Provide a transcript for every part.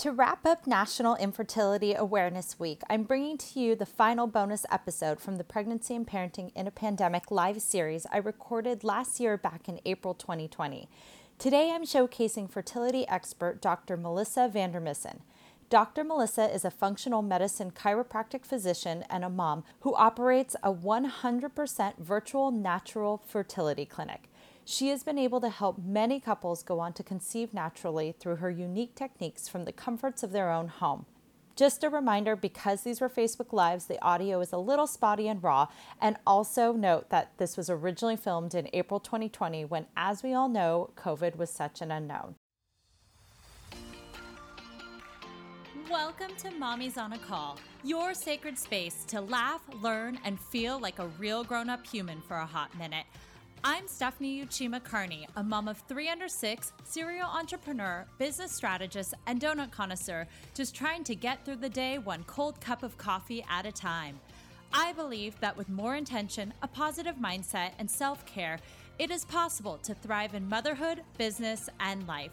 To wrap up National Infertility Awareness Week, I'm bringing to you the final bonus episode from the Pregnancy and Parenting in a Pandemic live series I recorded last year back in April 2020. Today I'm showcasing fertility expert Dr. Melissa Vandermissen. Dr. Melissa is a functional medicine chiropractic physician and a mom who operates a 100% virtual natural fertility clinic. She has been able to help many couples go on to conceive naturally through her unique techniques from the comforts of their own home. Just a reminder because these were Facebook Lives, the audio is a little spotty and raw. And also note that this was originally filmed in April 2020 when, as we all know, COVID was such an unknown. Welcome to Mommy's on a Call, your sacred space to laugh, learn, and feel like a real grown up human for a hot minute. I'm Stephanie Uchima Carney, a mom of three under six, serial entrepreneur, business strategist, and donut connoisseur, just trying to get through the day one cold cup of coffee at a time. I believe that with more intention, a positive mindset, and self care, it is possible to thrive in motherhood, business, and life.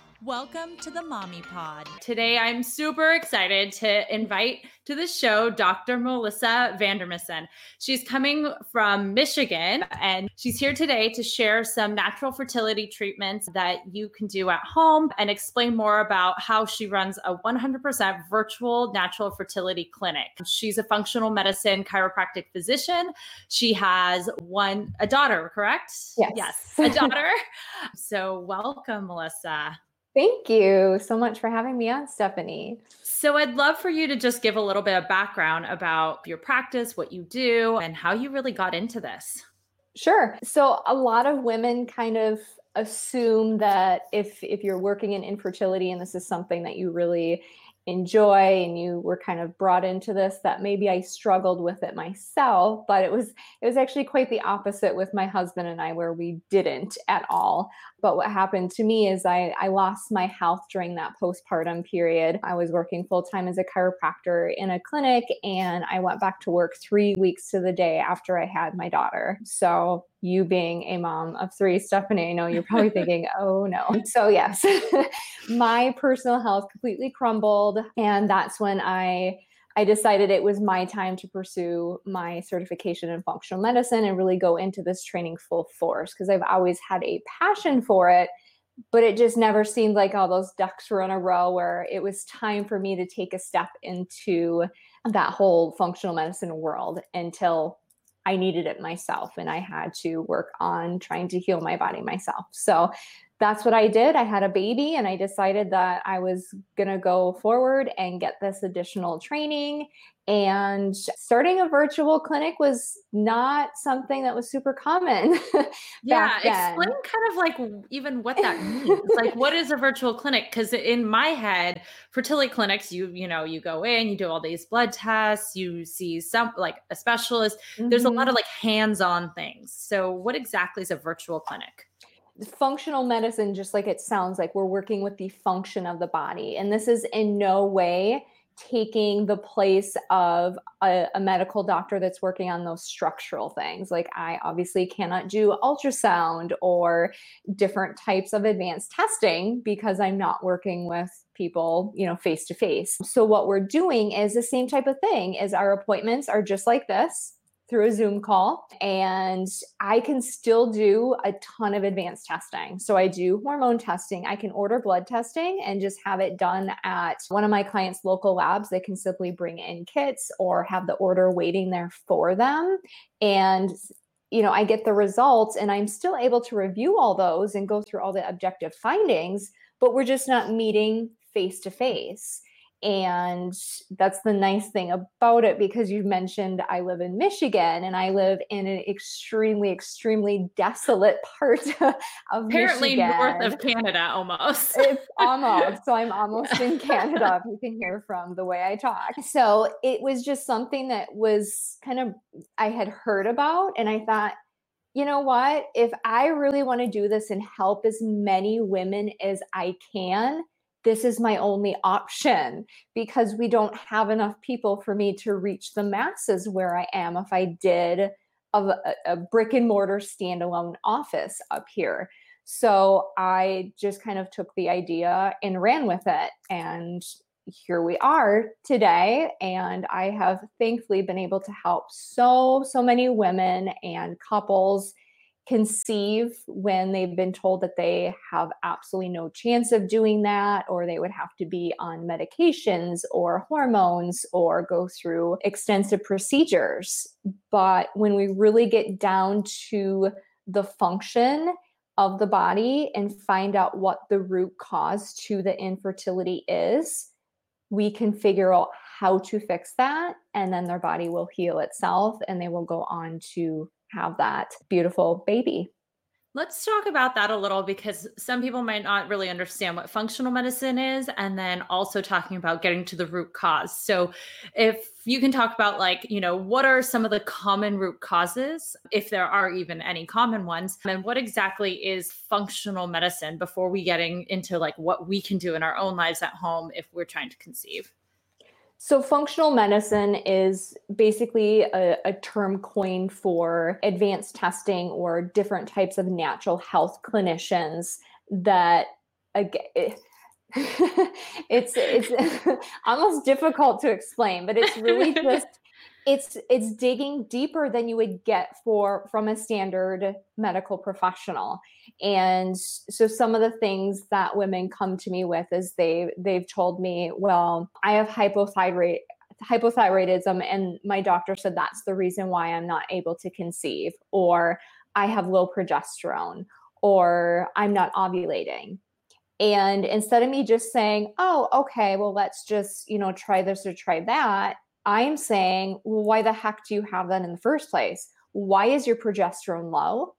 Welcome to the Mommy Pod. Today, I'm super excited to invite to the show Dr. Melissa Vandermissen. She's coming from Michigan and she's here today to share some natural fertility treatments that you can do at home and explain more about how she runs a 100% virtual natural fertility clinic. She's a functional medicine chiropractic physician. She has one, a daughter, correct? Yes. Yes, a daughter. so, welcome, Melissa. Thank you so much for having me on, Stephanie. So, I'd love for you to just give a little bit of background about your practice, what you do, and how you really got into this. Sure. So, a lot of women kind of assume that if if you're working in infertility and this is something that you really enjoy and you were kind of brought into this that maybe I struggled with it myself but it was it was actually quite the opposite with my husband and I where we didn't at all. But what happened to me is I I lost my health during that postpartum period. I was working full time as a chiropractor in a clinic and I went back to work 3 weeks to the day after I had my daughter. So you being a mom of three, Stephanie, I know you're probably thinking, oh no. So, yes, my personal health completely crumbled. And that's when I. I decided it was my time to pursue my certification in functional medicine and really go into this training full force because I've always had a passion for it, but it just never seemed like all those ducks were in a row where it was time for me to take a step into that whole functional medicine world until I needed it myself and I had to work on trying to heal my body myself. So that's what I did. I had a baby and I decided that I was going to go forward and get this additional training. And starting a virtual clinic was not something that was super common. yeah, explain kind of like even what that means. like what is a virtual clinic? Cuz in my head, fertility clinics you you know, you go in, you do all these blood tests, you see some like a specialist. Mm-hmm. There's a lot mm-hmm. of like hands-on things. So what exactly is a virtual clinic? functional medicine, just like it sounds like, we're working with the function of the body. And this is in no way taking the place of a, a, medical doctor that's working on those structural things. Like, I obviously cannot do ultrasound or different types of advanced testing because I'm not working with people, you know, face to face. So, what we're doing is the same type of thing is our appointments are just like this through a Zoom call. And I can still do a ton of advanced testing. So I do hormone testing. I can order blood testing and just have it done at one of my clients' local labs. They can simply bring in kits or have the order waiting there for them. And you know, I get the results and I'm still able to review all those and go through all the objective findings, but we're just not meeting face to face. And that's the nice thing about it because you mentioned I live in Michigan and I live in an extremely, extremely desolate part of Apparently Michigan. north of Canada almost. it's almost. So I'm almost in Canada, if you can hear from the way I talk. So it was just something that was kind of I had heard about and I thought you know what? If I really want to do this and help as many women as I can, this is my only option because we don't have enough people for me to reach the masses where I am if I did a, a brick and mortar standalone office up here. So I just kind of took the idea and ran with it. And here we are today. And I have thankfully been able to help so, so many women and couples conceive when they've been told that they have absolutely no chance of doing that, or they would have to be on medications or hormones or go through extensive procedures. But when we really get down to the function of the body and find out what the root cause to the infertility is, we can figure out how to fix that. And then their body will heal itself and they will go on to have that beautiful baby. Let's talk about that a little because some people might not really understand what functional medicine is, and then also talking about getting to the root cause. So, if you can talk about, like, you know, what are some of the common root causes, if there are even any common ones, and what exactly is functional medicine before we getting into like what we can do in our own lives at home if we're trying to conceive? So, functional medicine is basically a, a, term coined for advanced testing or different types of natural health clinicians that, again, it's it's almost difficult to explain, but it's really just it's it's digging deeper than you would get for from a standard medical professional. And so some of the things that women come to me with is they they've told me well i have hypothyroid hypothyroidism and my doctor said that's the reason why i'm not able to conceive or i have low progesterone or i'm not ovulating. And instead of me just saying oh okay well let's just you know try this or try that I'm saying, well, why the heck do you have that in the first place? Why is your progesterone low?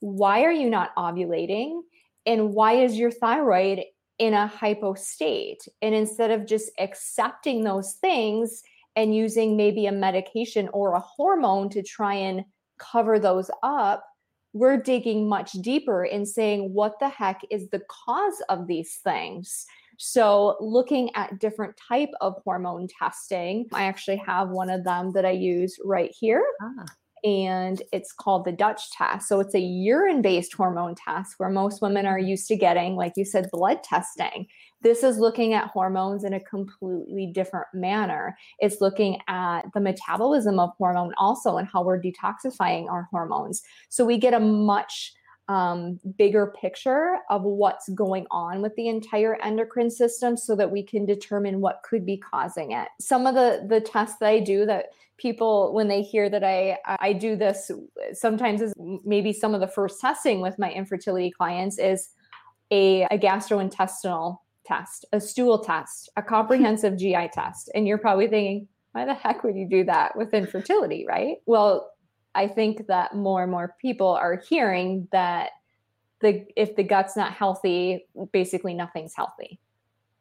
Why are you not ovulating? And why is your thyroid in a hypo state? And instead of just accepting those things and using maybe a medication or a hormone to try and cover those up, we're digging much deeper and saying, what the heck is the cause of these things? So looking at different type of hormone testing, I actually have one of them that I use right here. Ah. And it's called the Dutch test. So it's a urine based hormone test where most women are used to getting, like you said, blood testing. This is looking at hormones in a completely different manner. It's looking at the metabolism of hormone also and how we're detoxifying our hormones. So we get a much um, bigger picture of what's going on with the entire endocrine system so that we can determine what could be causing it. Some of the the tests that I do that people when they hear that I I do this sometimes is maybe some of the first testing with my infertility clients is a, a gastrointestinal test, a stool test, a comprehensive GI test. And you're probably thinking, why the heck would you do that with infertility, right? Well, I think that more and more people are hearing that the if the gut's not healthy, basically nothing's healthy.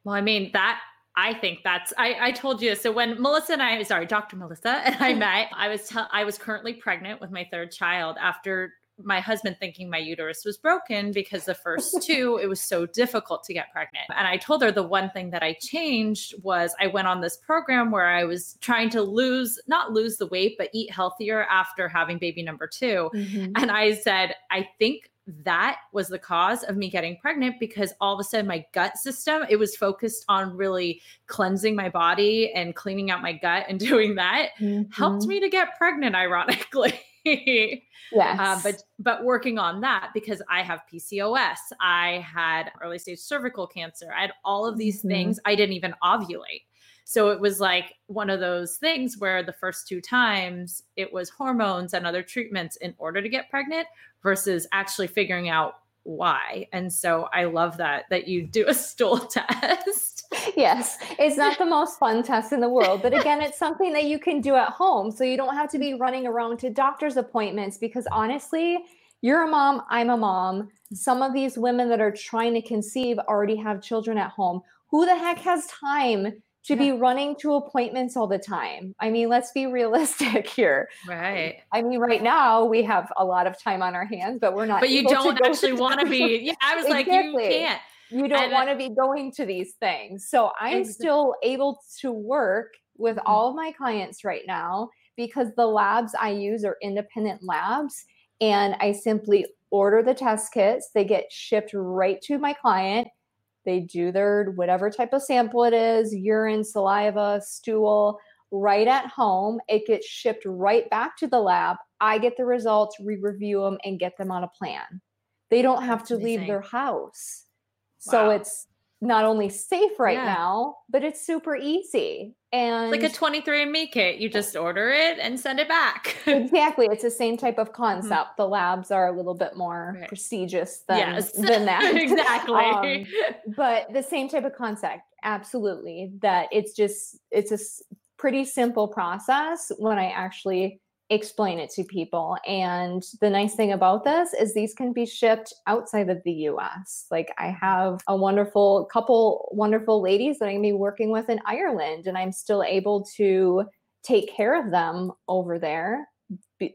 Well, I mean that I think that's I, I told you so when Melissa and I sorry Dr. Melissa and I met I was t- I was currently pregnant with my third child after my husband thinking my uterus was broken because the first two, it was so difficult to get pregnant. And I told her the one thing that I changed was I went on this program where I was trying to lose, not lose the weight, but eat healthier after having baby number 2 mm-hmm. And I said, I think that was the cause of me getting pregnant because all of a sudden my gut system it was focused on really cleansing my body and cleaning out my gut and doing that mm-hmm. helped me to get pregnant ironically yes. Uh, but but working on that because I have PCOS, I had early stage cervical cancer, I had all of these mm-hmm. things. I didn't even ovulate. So it was like one of those things where the first two times it was hormones and other treatments in order to get pregnant versus actually figuring out why. And so I love that that you do a stool test yes, it's not the most fun test in the world, but again, it's something that you can do at home. So you don't have to be running around to doctor's appointments because honestly, you're a mom, I'm a mom. Some of these women that are trying to conceive already have children at home. Who the heck has time to yeah. be running to appointments all the time. I mean, let's be realistic here. Right. I mean, right now we have a lot of time on our hands, but we're not. But you don't actually want to be. Yeah, I was exactly. like, you can't. You don't want to be going to these things. So I'm exactly. still able to work with mm-hmm. all of my clients right now because the labs I use are independent labs and I simply order the test kits. They get shipped right to my client they do their whatever type of sample it is urine, saliva, stool right at home. It gets shipped right back to the lab. I get the results, re review them, and get them on a plan. They don't have That's to amazing. leave their house. Wow. So it's not only safe right yeah. now, but it's super easy. And like a 23andMe kit, you just order it and send it back. exactly. It's the same type of mm-hmm. concept. Mm-hmm. The labs are a little bit more right. prestigious than, yes. than that. exactly. um, but the same type of concept. Absolutely. That it's just, it's a pretty simple process when I actually explain it to people. And the nice thing about this is these can be shipped outside of the US. Like I have a wonderful couple wonderful ladies that I'm going to be working with in Ireland and I'm still able to take care of them over there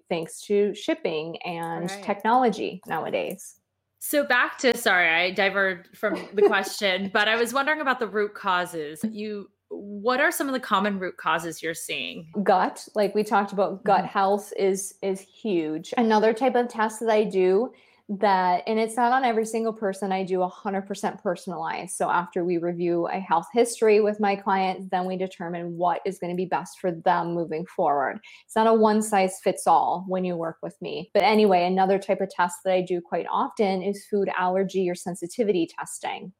thanks to shipping and right. technology nowadays. So back to sorry, I diverted from the question, but I was wondering about the root causes. You what are some of the common root causes you're seeing? Gut like we talked about gut mm-hmm. health is is huge. Another type of test that i do that and it's not on every single person i do 100% personalized. So after we review a health history with my clients then we determine what is going to be best for them moving forward. It's not a one size fits all when you work with me. But anyway another type of test that i do quite often is food allergy or sensitivity testing.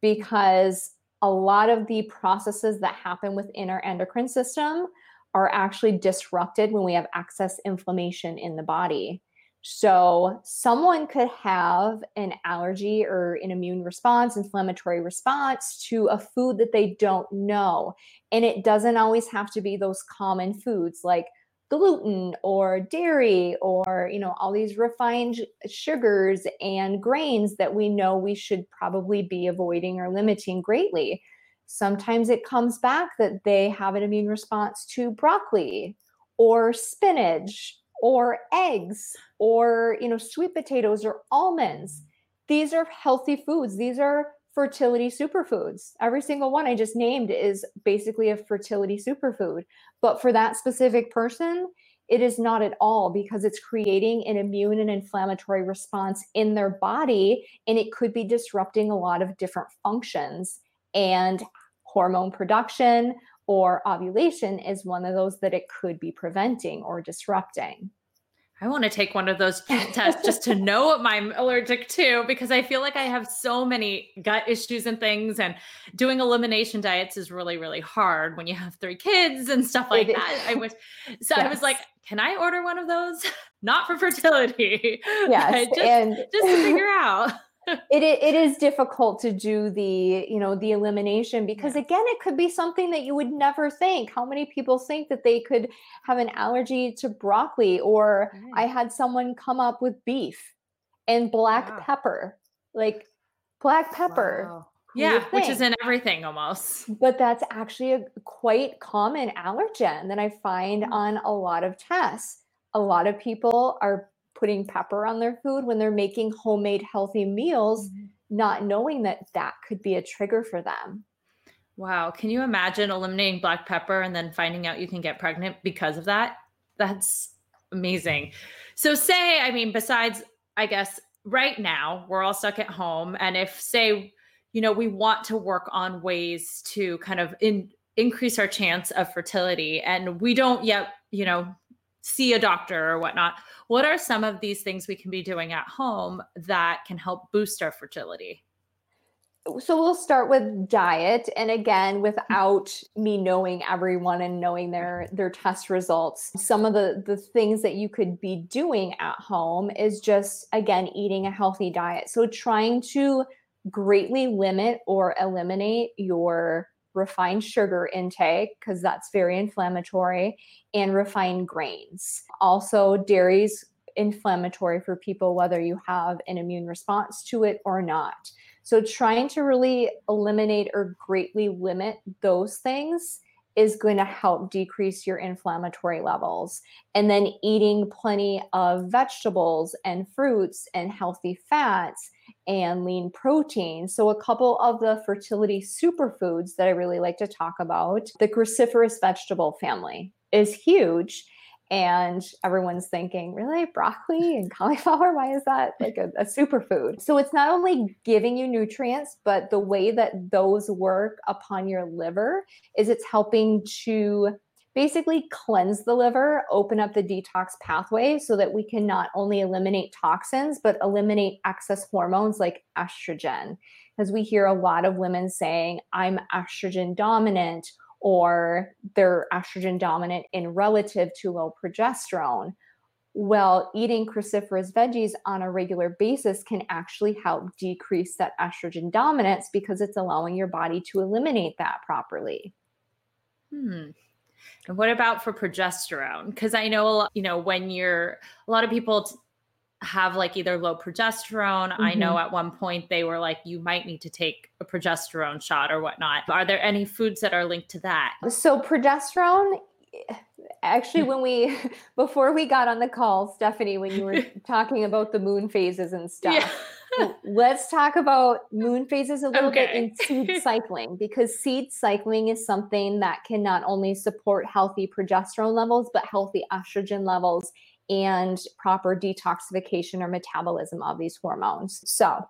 Because a lot of the processes that happen within our endocrine system are actually disrupted when we have excess inflammation in the body. So, someone could have an allergy or an immune response, inflammatory response to a food that they don't know. And it doesn't always have to be those common foods like gluten or dairy or you know all these refined sugars and grains that we know we should probably be avoiding or limiting greatly. Sometimes it comes back that they have an immune response to broccoli or spinach or eggs or you know sweet potatoes or almonds. These are healthy foods. These are fertility superfoods. Every single one I just named is basically a fertility superfood. But for that specific person, it is not at all because it's creating an immune and inflammatory response in their body and it could be disrupting a lot of different functions. And hormone production or ovulation is one of those that it could be preventing or disrupting. I want to take one of those tests just to know what I'm allergic to because I feel like I have so many gut issues and things. And doing elimination diets is really, really hard when you have three kids and stuff like it that. Is. I wish. So yes. I was like, can I order one of those? Not for fertility. Yes. just, and just to figure out it, it is difficult to do the you know the elimination because yeah. again it could be something that you would never think how many people think that they could have an allergy to broccoli or right. i had someone come up with beef and black wow. pepper like black pepper wow. yeah which is in everything almost but that's actually a quite common allergen that i find mm-hmm. on a lot of tests a lot of people are putting pepper on their food when they're making homemade healthy meals, mm-hmm. not knowing that that could be a trigger for them. Wow. Can you imagine eliminating black pepper and then finding out you can get pregnant because of that? That's amazing. So, say, I mean, besides, I guess, right now, we're all stuck at home. And if, say, you know, we want to work on ways to kind of in, increase our chance of fertility and we don't yet, you know, see a doctor or whatnot. What are some of these things we can be doing at home that can help boost our fertility? So we'll start with diet and again mm-hmm. without me knowing everyone and knowing their mm-hmm. their test results. Some of the the things that you could be doing at home is just again eating a healthy diet. So trying to greatly limit or eliminate your refined sugar intake because that's very inflammatory and refined grains. Also, dairy's inflammatory for people whether you have an immune response to it or not. So, trying to really eliminate or greatly limit those things is going to help decrease your inflammatory levels. And then eating plenty of vegetables and fruits and healthy fats and lean protein. So, a couple of the fertility superfoods that I really like to talk about the cruciferous vegetable family is huge. And everyone's thinking really? Broccoli and cauliflower? Why is that like a, a, superfood? So it's not only giving you nutrients but the way that those work upon your liver is it's helping to basically cleanse the liver open up the detox pathway so that we can not only eliminate toxins but eliminate excess hormones like estrogen because we hear a lot of women saying i'm estrogen dominant or they're estrogen dominant in relative to low progesterone. Well, eating cruciferous veggies on a regular basis can actually help decrease that estrogen dominance because it's allowing your body to eliminate that properly. Hmm. And what about for progesterone? Because I know, you know, when you're a lot of people t- have like either low progesterone. Mm-hmm. I know mm-hmm. at one point they were like, you might need to take a progesterone shot or whatnot. Are there any foods that are linked to that? So, progesterone, actually, when we, before we got on the call, Stephanie, when you were talking about the moon phases and stuff. Yeah. Let's talk about moon phases a little okay. bit in seed cycling because seed cycling is something that can not only support healthy progesterone levels, but healthy estrogen levels and proper detoxification or metabolism of these hormones. So,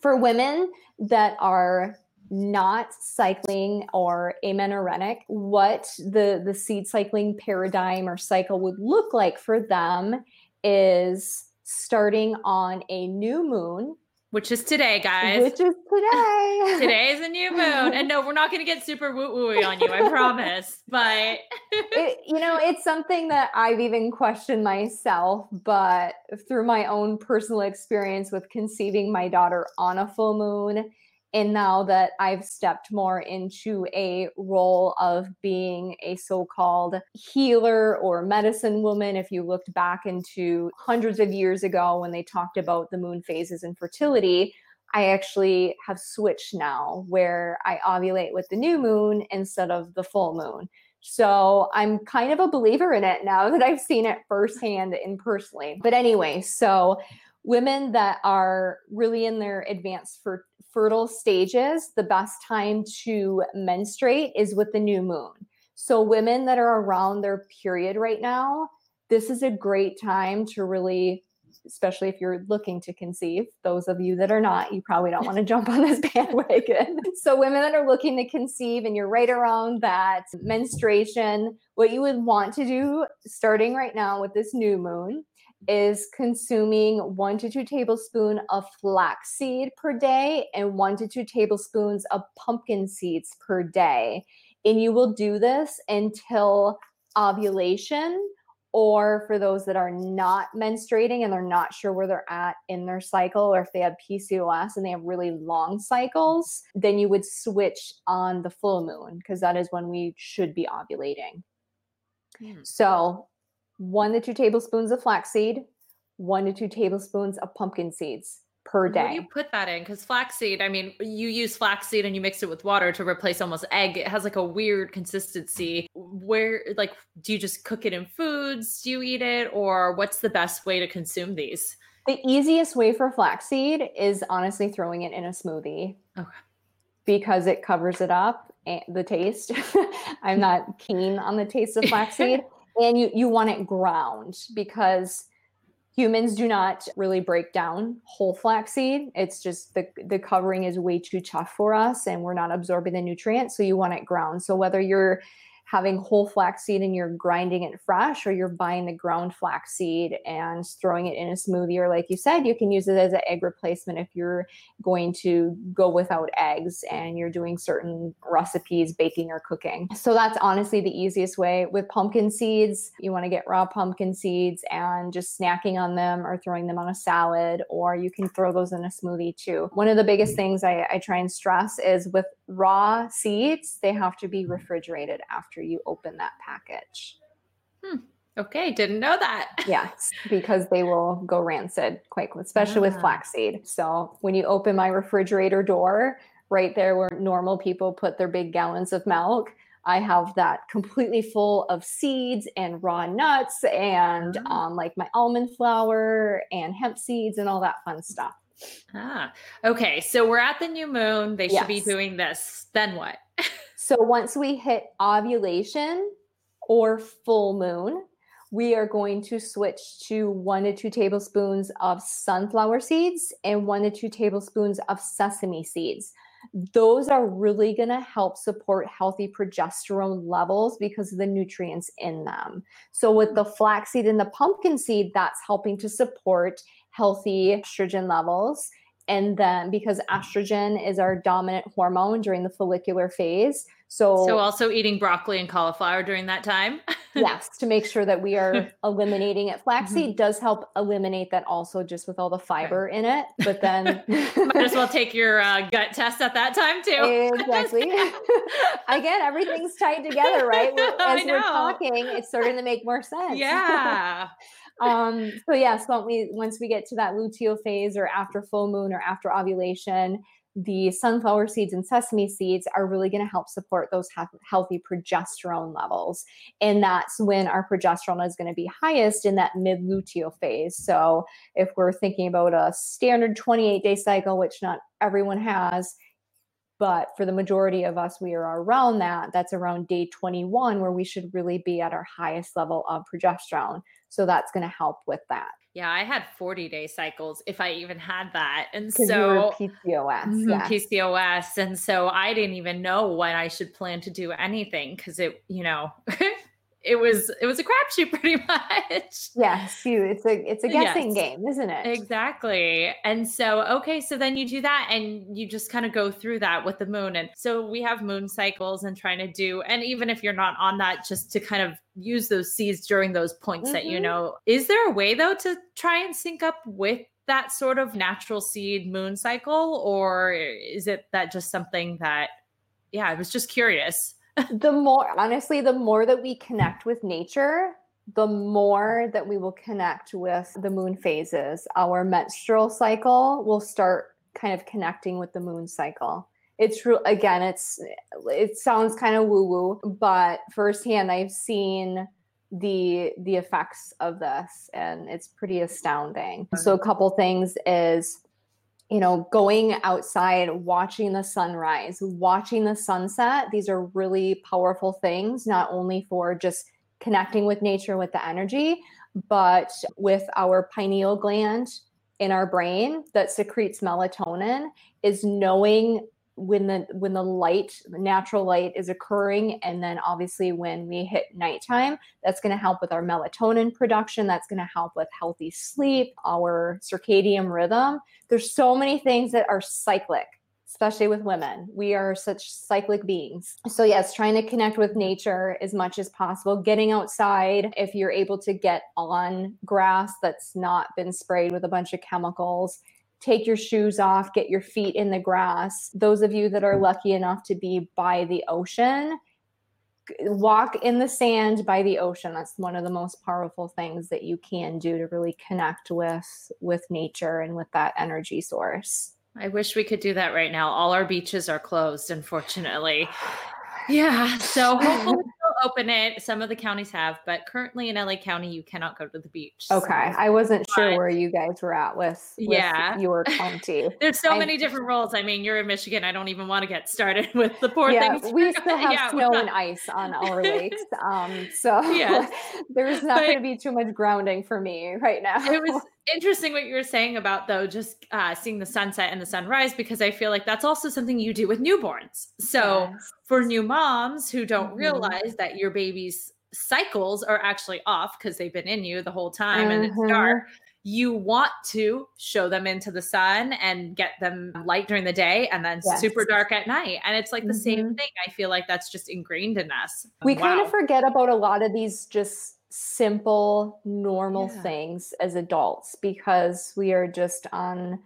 for women that are not cycling or amenorrheic, what the, the seed cycling paradigm or cycle would look like for them is starting on a new moon which is today, guys. Which is today. today is a new moon. And no, we're not going to get super woo woo on you, I promise. But, it, you know, it's something that I've even questioned myself. But through my own personal experience with conceiving my daughter on a full moon, and now that I've stepped more into a role of being a so called healer or medicine woman, if you looked back into hundreds of years ago when they talked about the moon phases and fertility, I actually have switched now where I ovulate with the new moon instead of the full moon. So I'm kind of a believer in it now that I've seen it firsthand and personally. But anyway, so women that are really in their advanced for fertile stages, the best time to menstruate is with the new moon. So, women that are around their period right now, this is a great time to really, especially if you're looking to conceive. Those of you that are not, you probably don't want to jump on this bandwagon. so, women that are looking to conceive and you're right around that menstruation, what you would want to do starting right now with this new moon is consuming one to two tablespoons of flaxseed per day and one to two tablespoons of pumpkin seeds per day. And you will do this until ovulation, or for those that are not menstruating and they're not sure where they're at in their cycle, or if they have PCOS and they have really long cycles, then you would switch on the full moon because that is when we should be ovulating. Mm. So one to two tablespoons of flaxseed, one to two tablespoons of pumpkin seeds per day. Where do you put that in? Because flaxseed, I mean, you use flaxseed and you mix it with water to replace almost egg. It has like a weird consistency. Where, like, do you just cook it in foods? Do you eat it? Or what's the best way to consume these? The easiest way for flaxseed is honestly throwing it in a smoothie. Okay. Because it covers it up, and the taste. I'm not keen on the taste of flaxseed and you you want it ground because humans do not really break down whole flaxseed. It's just the the covering is way too tough for us and we're not absorbing the nutrients so you want it ground. So whether you're having whole flaxseed and you're grinding it fresh or you're buying the ground flaxseed and throwing it in a smoothie or like you said you can use it as an egg replacement if you're going to go without eggs and you're doing certain recipes baking or cooking. So that's honestly the easiest way. With pumpkin seeds you want to get raw pumpkin seeds and just snacking on them or throwing them on a salad or you can throw those in a smoothie too. One of the biggest things I, I try and stress is with raw seeds they have to be refrigerated after you open that package. Hmm. Okay, didn't know that. yes, because they will go rancid quite, especially with Ah. flaxseed. So when you open my refrigerator door, right there where normal people put their big gallons of milk, I have that completely full of seeds and raw nuts and Ah. um, like my almond flour and hemp seeds and all that fun stuff. Ah, okay. So we're at the new moon. They should be doing this. Then what? So once we hit ovulation or full moon, we are going to switch to one to two tablespoons of sunflower seeds and one to two tablespoons of sesame seeds. Those are really going to help support healthy progesterone levels because of the nutrients in them. So, with the flaxseed and the pumpkin seed, that's helping to support healthy estrogen levels. And then, because estrogen is our dominant hormone during the follicular phase, so, So also eating broccoli and cauliflower during that time. yes, to make sure that we are eliminating it. Mm-hmm. Flaxseed does help eliminate that also, just with all the fiber in it. But then, Might as well take your uh, gut test at that time too. exactly. Again, everything's tied together, right? As we're talking, it's starting to make more sense. Yeah. Um so yes once we once we get to that luteal phase or after full moon or after ovulation the sunflower seeds and sesame seeds are really going to help support those he- healthy progesterone levels. And that's when our progesterone is going to be highest in that mid luteal phase. So if we're thinking about a standard 28 day cycle which not everyone has but for the majority of us we are around that that's around day 21 where we should really be at our highest level of progesterone so that's going to help with that Yeah, I had 40 day cycles if I even had that. And because you were so PCOS. Mhm, Yeah. PCOS. And so I didn't even know when I should plan to do anything because it, you know, it was it was a crapshoot pretty much. Yes, you. It's a it's a guessing Yes. game, isn't it? Exactly. And so, okay, so then you do that and you just kind of go through that with the moon. And so we have moon cycles and trying to do, and even if you're not on that, just to kind of use those seeds during those points that you Mhm. know. Is there a way though to try and sync up with that sort of natural seed moon cycle? Or is it that just something that, yeah, I was just curious. The more honestly, the more that we connect with nature, the more that we will connect with the moon phases. Our menstrual cycle will start kind of connecting with the moon cycle. It's real again, it's it sounds kind of woo-woo, but firsthand I've seen the the effects of this and it's pretty astounding. So a couple things is you know, going outside, watching the sunrise, watching the sunset, these are really powerful things, not only for just connecting with nature with the energy, but with our pineal gland in our brain that secretes melatonin is knowing when the when the light natural light is occurring and then obviously when we hit nighttime that's going to help with our melatonin production that's going to help with healthy sleep our circadian rhythm. There's so many things that are cyclic especially with women. We are such cyclic beings. So yes trying to connect with nature as much as possible getting outside if you're able to get on grass that's not been sprayed with a bunch of chemicals take your shoes off get your feet in the grass those of you that are lucky enough to be by the ocean walk in the sand by the ocean that's one of the most powerful things that you can do to really connect with with nature and with that energy source I wish we could do that right now. All our beaches are closed, unfortunately. Yeah. So hopefully open it. Some of the counties have, but currently in LA County, you cannot go to the beach. okay So i wasn't sure But- where you guys were at with, with Yeah. your county there's so I- many different rules. I mean, you're in Michigan. I don't even want to get started with the poor yeah things. we still have yeah, snow and ice on our lakes um so Yes. there's not going to be too much grounding for me right now it was interesting what you were saying about though just uh, seeing the sunset and the sunrise because i feel like that's also something you do with newborns so Yes. for new moms who don't Mhm. realize that your baby's cycles are actually off because they've been in you the whole time and it's Mhm. dark you want to show them into the sun and get them light during the day and then super dark at night and it's like the same Mhm. thing i feel like that's just ingrained in us we kind of forget about a lot of these just simple normal Yeah. things as adults because we are just on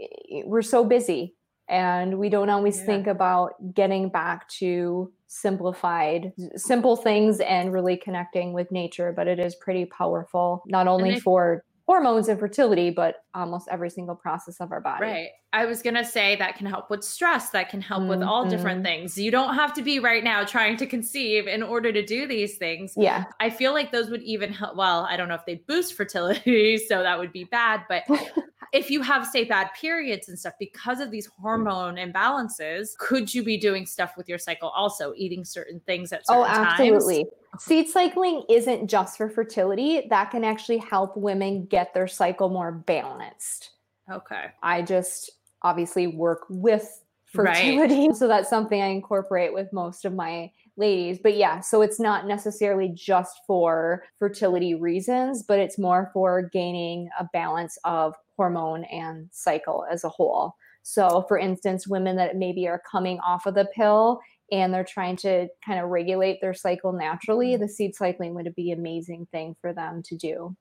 eh, we're so busy and we don't always yeah. think about getting back to simplified simple things and really connecting with nature but it is pretty powerful not only for hormones and fertility, but almost every single process of our body. Right. I was going to say that can help with stress, that can help mm-hmm. with all different mm-hmm. things. You don't have to be right now trying to conceive in order to do these things. Yeah. I feel like those would even help. Well, I don't know if they boost fertility, so that would be bad, but if you have say bad periods and stuff because of these hormone imbalances could you be doing stuff with your cycle also eating certain things at oh, certain times? oh absolutely times? seed cycling isn't just for fertility that can actually help women get their cycle more balanced okay i just obviously work with fertility right. so that's something i incorporate with most of my ladies but yeah so it's not necessarily just for fertility reasons but it's more for gaining a balance of hormone and cycle as a whole. So, for instance, women that maybe are coming off of the pill and they're trying to kind of regulate their cycle naturally, mm-hmm. the seed cycling would be an amazing thing for them to do.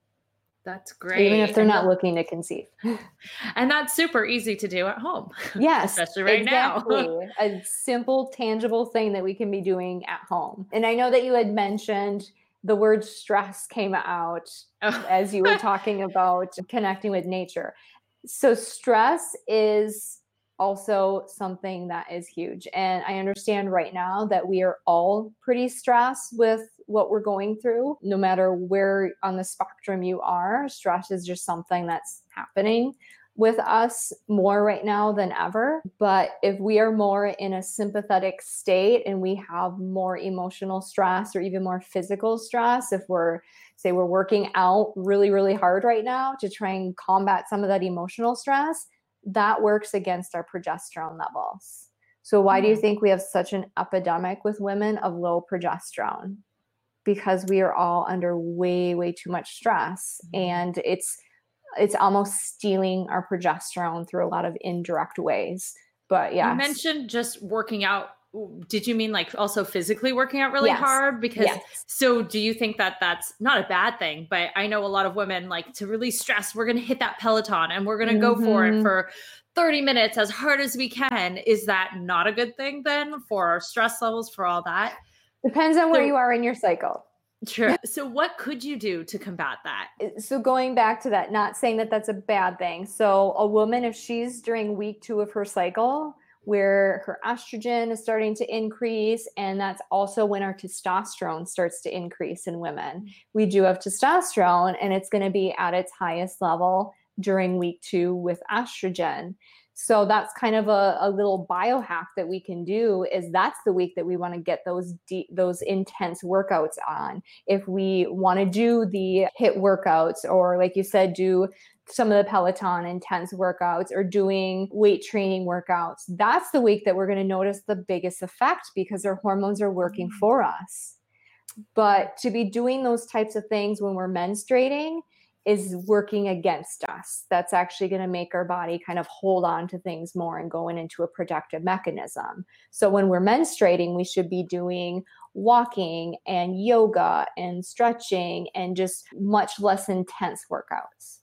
That's great. Even if they're and not looking to conceive. And that's super easy to do at home. Yes. Especially right exactly. now. a simple, tangible thing that we can be doing at home. And I know that you had mentioned the word stress came out oh. as you were talking about connecting with nature. So, stress is also something that is huge. And I understand right now that we are all pretty stressed with what we're going through. No matter where on the spectrum you are, stress is just something that's happening with us more right now than ever. But if we are more in a sympathetic state and we have more emotional stress or even more physical stress, if we're, say, we're working out really, really hard right now to try and combat some of that emotional stress, that works against our progesterone levels. So, why do you mm. think we have such an epidemic with women of low progesterone? Because we are all under way, way too much stress. Mm-hmm. And it's, it's almost stealing our progesterone through a lot of indirect ways. But yeah. You mentioned just working out. Did you mean like also physically working out really yes. hard? Because yes. so do you think that that's not a bad thing? But I know a lot of women like to release stress, we're going to hit that Peloton and we're going to mm-hmm. go for it mm-hmm. for 30 minutes as hard as we can. Is that not a good thing then for our stress levels, for all that? Depends on where so, you are in your cycle. Sure. So, what could you do to combat that? Eh, so, going back to that, not saying that that's a bad thing. So, a woman, if she's during week two of her cycle, where her estrogen is starting to increase, and that's also when our testosterone starts to increase in women. We do have testosterone, and it's going to be at its highest level during week two with estrogen. So that's kind of a, a little biohack that we can do is that's the week that we want to get those deep, those intense workouts on. If we want to do the HIIT workouts or like you said, do some of the Peloton intense workouts or doing weight training workouts, that's the week that we're going to notice the biggest effect because our hormones are working mm. for us. But to be doing those types of things when we're menstruating, is working against us. That's actually going to make our body kind of hold on to things more and going into a productive mechanism. So when we're menstruating, we should be doing walking and yoga and stretching and just much less intense workouts.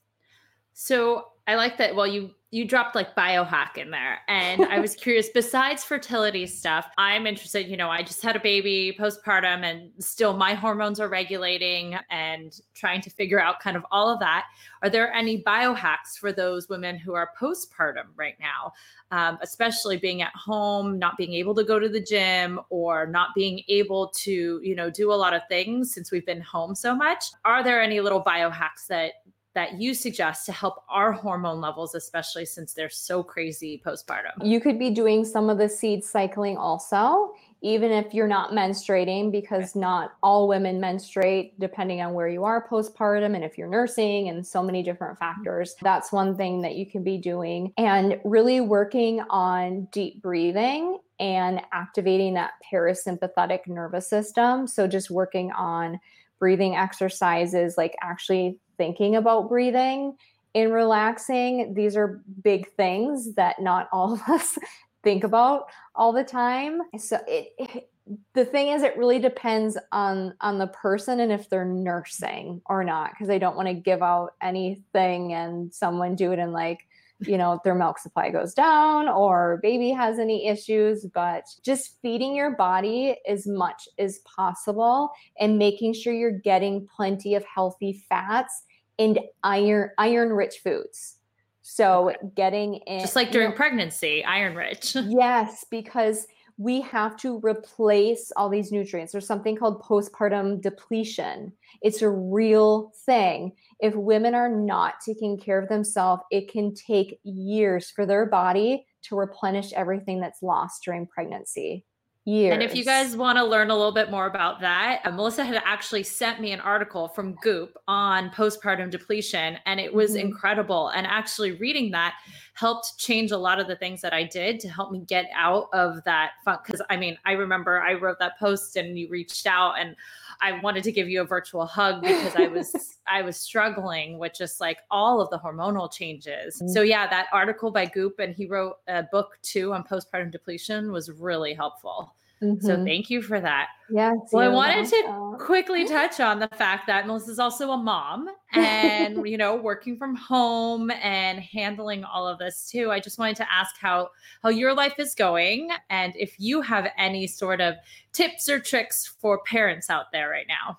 So I like that. Well, you you dropped like biohack in there, and I was curious. Besides fertility stuff, I'm interested. You know, I just had a baby postpartum, and still my hormones are regulating, and trying to figure out kind of all of that. Are there any biohacks for those women who are postpartum right now, um, especially being at home, not being able to go to the gym, or not being able to, you know, do a lot of things since we've been home so much? Are there any little biohacks that that you suggest to help our hormone levels, especially since they're so crazy postpartum? You could be doing some of the seed cycling also, even if you're not menstruating, because not all women menstruate depending on where you are postpartum and if you're nursing and so many different mm-hmm. factors. That's one thing that you can be doing and really working on deep breathing and activating that parasympathetic nervous system. So just working on breathing exercises, like actually thinking about breathing and relaxing. These are big things that not all of us think about all the time. So it, it the thing is it really depends on on the person and if they're nursing or not because i don't want to give out anything and someone do it in like you know their milk supply goes down or baby has any issues but just feeding your body as much as possible and making sure you're getting plenty of healthy fats and iron iron rich foods so getting in just like during you know, pregnancy iron rich yes because we have to replace all these nutrients. There's something called postpartum depletion. It's a real thing. If women are not taking care of themselves, it can take years for their body to replenish everything that's lost during pregnancy years. And if you guys want to learn a little bit more about that, uh, Melissa had actually sent me an article from Goop on postpartum depletion, and it was mm-hmm. incredible. And actually, reading that helped change a lot of the things that I did to help me get out of that funk. Because I mean, I remember I wrote that post and you reached out and I wanted to give you a virtual hug because I was I was struggling with just like all of the hormonal changes. Mm-hmm. So yeah, that article by Goop and he wrote a book too on postpartum depletion was really helpful. Mm-hmm. So thank you for that. Yeah. Well, I wanted to quickly touch on the fact that Melissa's also a mom and, you know, working from home and handling all of this too. I just wanted to ask how how your life is going and if you have any sort of tips or tricks for parents out there right now.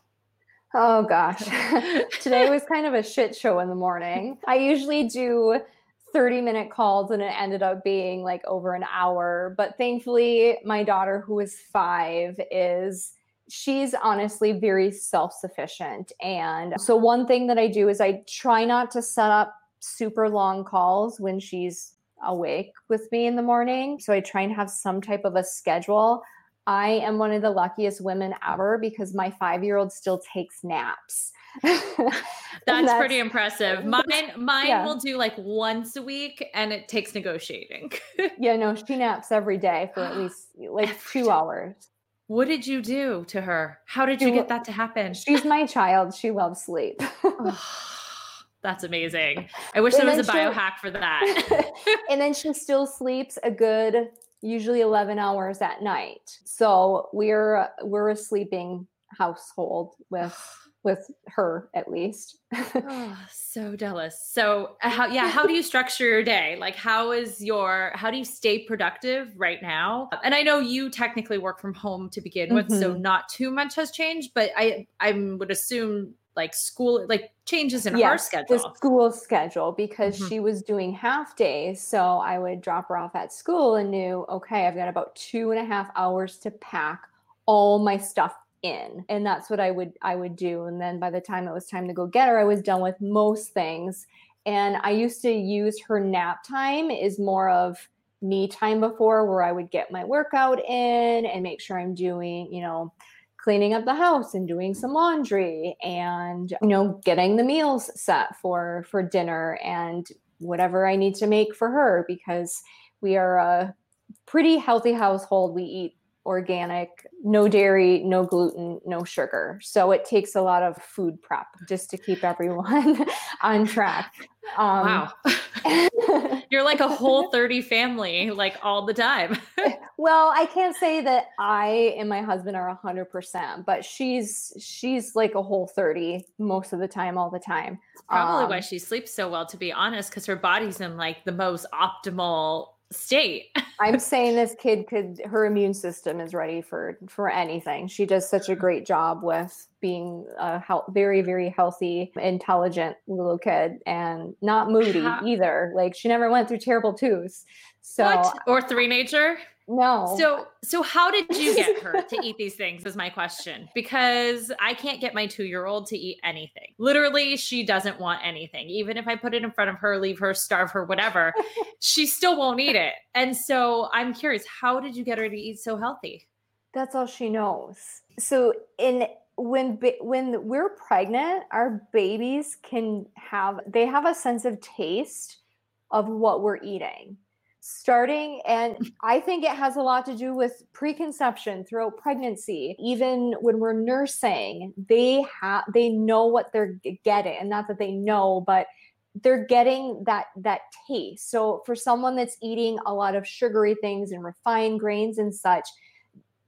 Oh gosh. Today was kind of a shit show in the morning. I usually do 30 minute calls and it ended up being like over an hour. But thankfully, my daughter, who is five, is she's honestly very self sufficient. And so, one thing that I do is I try not to set up super long calls when she's awake with me in the morning. So, I try and have some type of a schedule. I am one of the luckiest women ever because my five year old still takes naps. that's, that's, pretty impressive. Mine mine yeah. will do like once a week and it takes negotiating. yeah, no, she naps every day for at least like every 2 day. hours. What did you do to her? How did you get that to happen? She's my child. She loves sleep. that's amazing. I wish and there was a biohack for that. and then she still sleeps a good usually 11 hours at night. So we're we're a sleeping household with with her at least. oh, so jealous. So uh, how yeah, how do you structure your day? Like how is your how do you stay productive right now? And I know you technically work from home to begin with, mm-hmm. so not too much has changed, but I I would assume like school like changes in yes, schedule. The school schedule because mm-hmm. she was doing half days. So I would drop her off at school and knew, okay, I've got about two and a half hours to pack all my stuff in and that's what i would i would do and then by the time it was time to go get her i was done with most things and i used to use her nap time is more of me time before where i would get my workout in and make sure i'm doing you know cleaning up the house and doing some laundry and you know getting the meals set for for dinner and whatever i need to make for her because we are a pretty healthy household. We eat organic, no dairy, no gluten, no sugar. So it takes a lot of food prep just to keep everyone on track. Um, wow. You're like a whole 30 family, like all the time. well, I can't say that I and my husband are 100%, but she's she's like a whole 30 most of the time all the time. It's probably um, why she sleeps so well to be honest cuz her body's in like the most optimal state. I'm saying this kid could her immune system is ready for for anything. She does such a mm-hmm. great job with being a health, very very healthy, intelligent little kid and not moody How? either. Like she never went through terrible twos. So what? or three nature? No. So so how did you get her to eat these things is my question because I can't get my 2-year-old to eat anything. Literally she doesn't want anything. Even if I put it in front of her, leave her, starve her, whatever, she still won't eat it. And so I'm curious, how did you get her to eat so healthy? That's all she knows. So in when when we're pregnant, our babies can have they have a sense of taste of what we're eating starting and i think it has a lot to do with preconception throughout pregnancy. Even when we're nursing they have they know what they're getting and not that they know but they're getting that that taste. So for someone that's eating a lot of sugary things and refined grains and such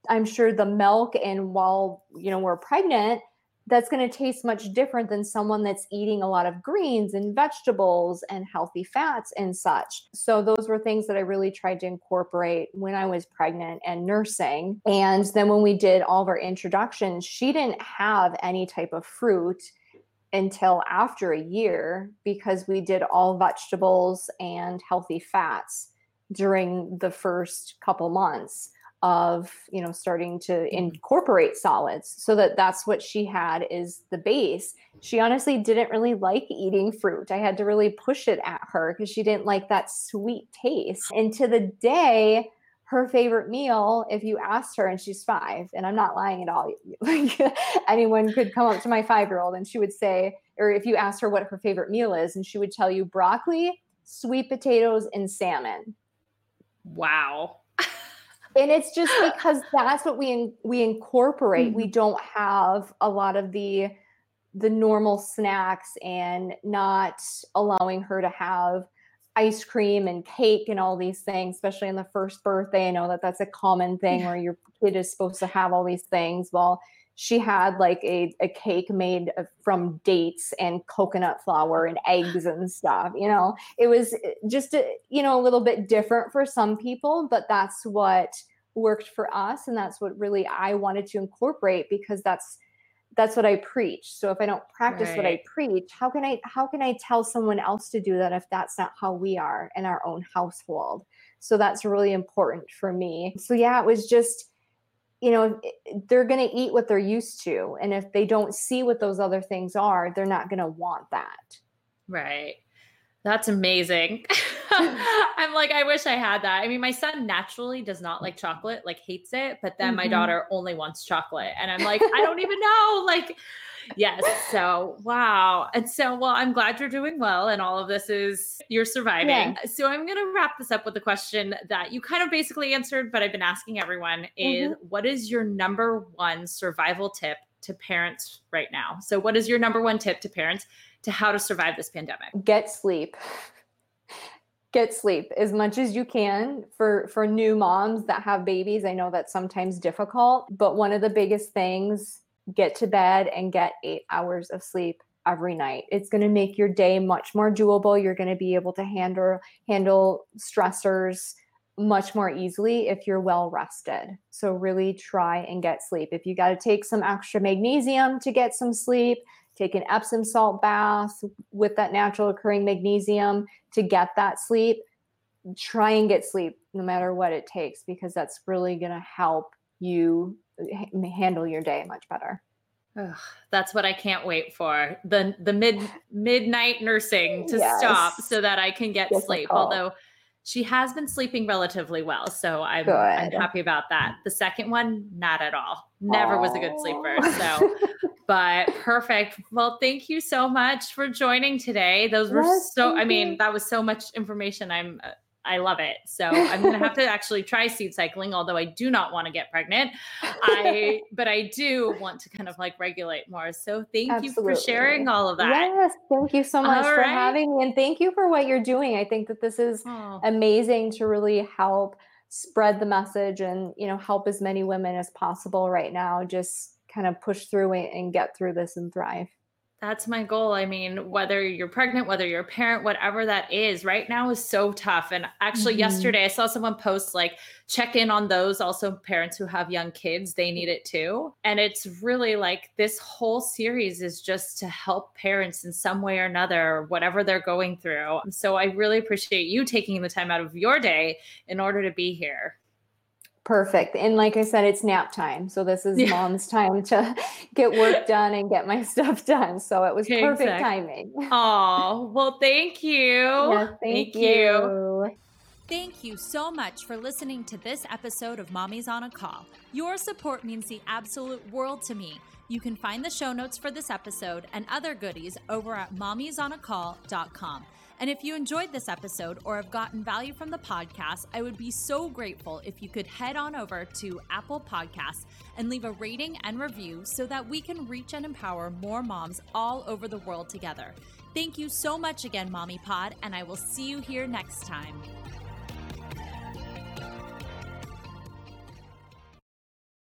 I'm sure the milk and while, you know, we're pregnant, that's going to taste much different than someone that's eating a lot of greens and vegetables and healthy fats and such. So, those were things that I really tried to incorporate when I was pregnant and nursing. And then when we did all of our introductions, she didn't have any type of fruit until after a year because we did all vegetables and healthy fats during the first couple months of you know starting to mm-hmm. incorporate solids. So that that's what she had is the base. She honestly didn't really like eating fruit. I had to really push it at her because she didn't like that sweet taste. And to the day her favorite meal if you asked her and she's five and i'm not lying at all like anyone could come up to my five year old and she would say or if you asked her what her favorite meal is and she would tell you broccoli sweet potatoes and salmon. Wow and it's just because that's what we in, we incorporate. Mm-hmm. We don't have a lot of the the normal snacks and not allowing her to have ice cream and cake and all these things, especially in the first birthday. I know that that's a common thing where your kid is supposed to have all these things. Well, she had like a, a cake made from dates and coconut flour and eggs and stuff. You know, it was eh, just, a, you know, a little bit different for some people, but that's what worked for us. And that's what really I wanted to incorporate because that's that's what I preach. So if I don't practice right. what I preach, how can I how can I tell someone else to do that if that's not how we are in our own household? So that's really important for me. So yeah, it was just you know, they're going to eat what they're used to and if they don't see what those other things are, they're not going to want that. Right. That's amazing. I'm like, I wish I had that. I mean, my son naturally does not like chocolate, like hates it, but then mm-hmm. my daughter only wants chocolate. And I'm like, I don't even know. Like, yes. So, wow. And so, well, I'm glad you're doing well and all of this is you're surviving. Yeah. So, I'm going to wrap this up with a question that you kind of basically answered, but I've been asking everyone is mm-hmm. what is your number one survival tip to parents right now? So, what is your number one tip to parents to how to survive this pandemic? Get sleep get sleep as much as you can for for new moms that have babies i know that's sometimes difficult but one of the biggest things get to bed and get 8 hours of sleep every night. It's going to make your day much more doable. You're going to be able to handle handle stressors much more easily if you're well rested. So really try and get sleep. If you got to take some extra magnesium to get some sleep take an Epsom salt bath with that natural occurring magnesium to get that sleep. Try and get sleep no matter what it takes because that's really going to help you handle your day much better. Ugh, that's what I can't wait for the the mid midnight nursing to yes. stop so that I can get sleep. Although she has been sleeping relatively well, so I'm, I'm happy about that. The second one, not at all. Never Aww. was a good sleeper. So but perfect. Well, thank you so much for joining today. Those were yes, so, I mean, you. that was so much information. I'm, uh, I love it. So I'm going to have to actually try seed cycling, although I do not want to get pregnant. I, but I do want to kind of like regulate more. So thank Absolutely. you for sharing all of that. Yes. Thank you so much all for right. having me. And thank you for what you're doing. I think that this is oh. amazing to really help spread the message and, you know, help as many women as possible right now. Just, kind of push through and get through this and thrive. That's my goal. I mean, whether you're pregnant, whether you're a parent, whatever that is, right now is so tough. And actually, mm-hmm. yesterday I saw someone post like check in on those also parents who have young kids. They need it too. And it's really like this whole series is just to help parents in some way or another, whatever they're going through. So I really appreciate you taking the time out of your day in order to be here. Perfect. And like I said, it's nap time. So this is yeah. mom's time to get work done and get my stuff done. So it was perfect exactly. timing. Oh, well, thank you. Yes, thank, thank you. you. Thank you so much for listening to this episode of Mommies on a Call. Your support means the absolute world to me. You can find the show notes for this episode and other goodies over at mommiesonacall.com. on a mommiesonacall.com. And if you enjoyed this episode or have gotten value from the podcast, I would be so grateful if you could head on over to Apple Podcasts and leave a rating and review so that we can reach and empower more moms all over the world together. Thank you so much again, Mommy Pod, and I will see you here next time.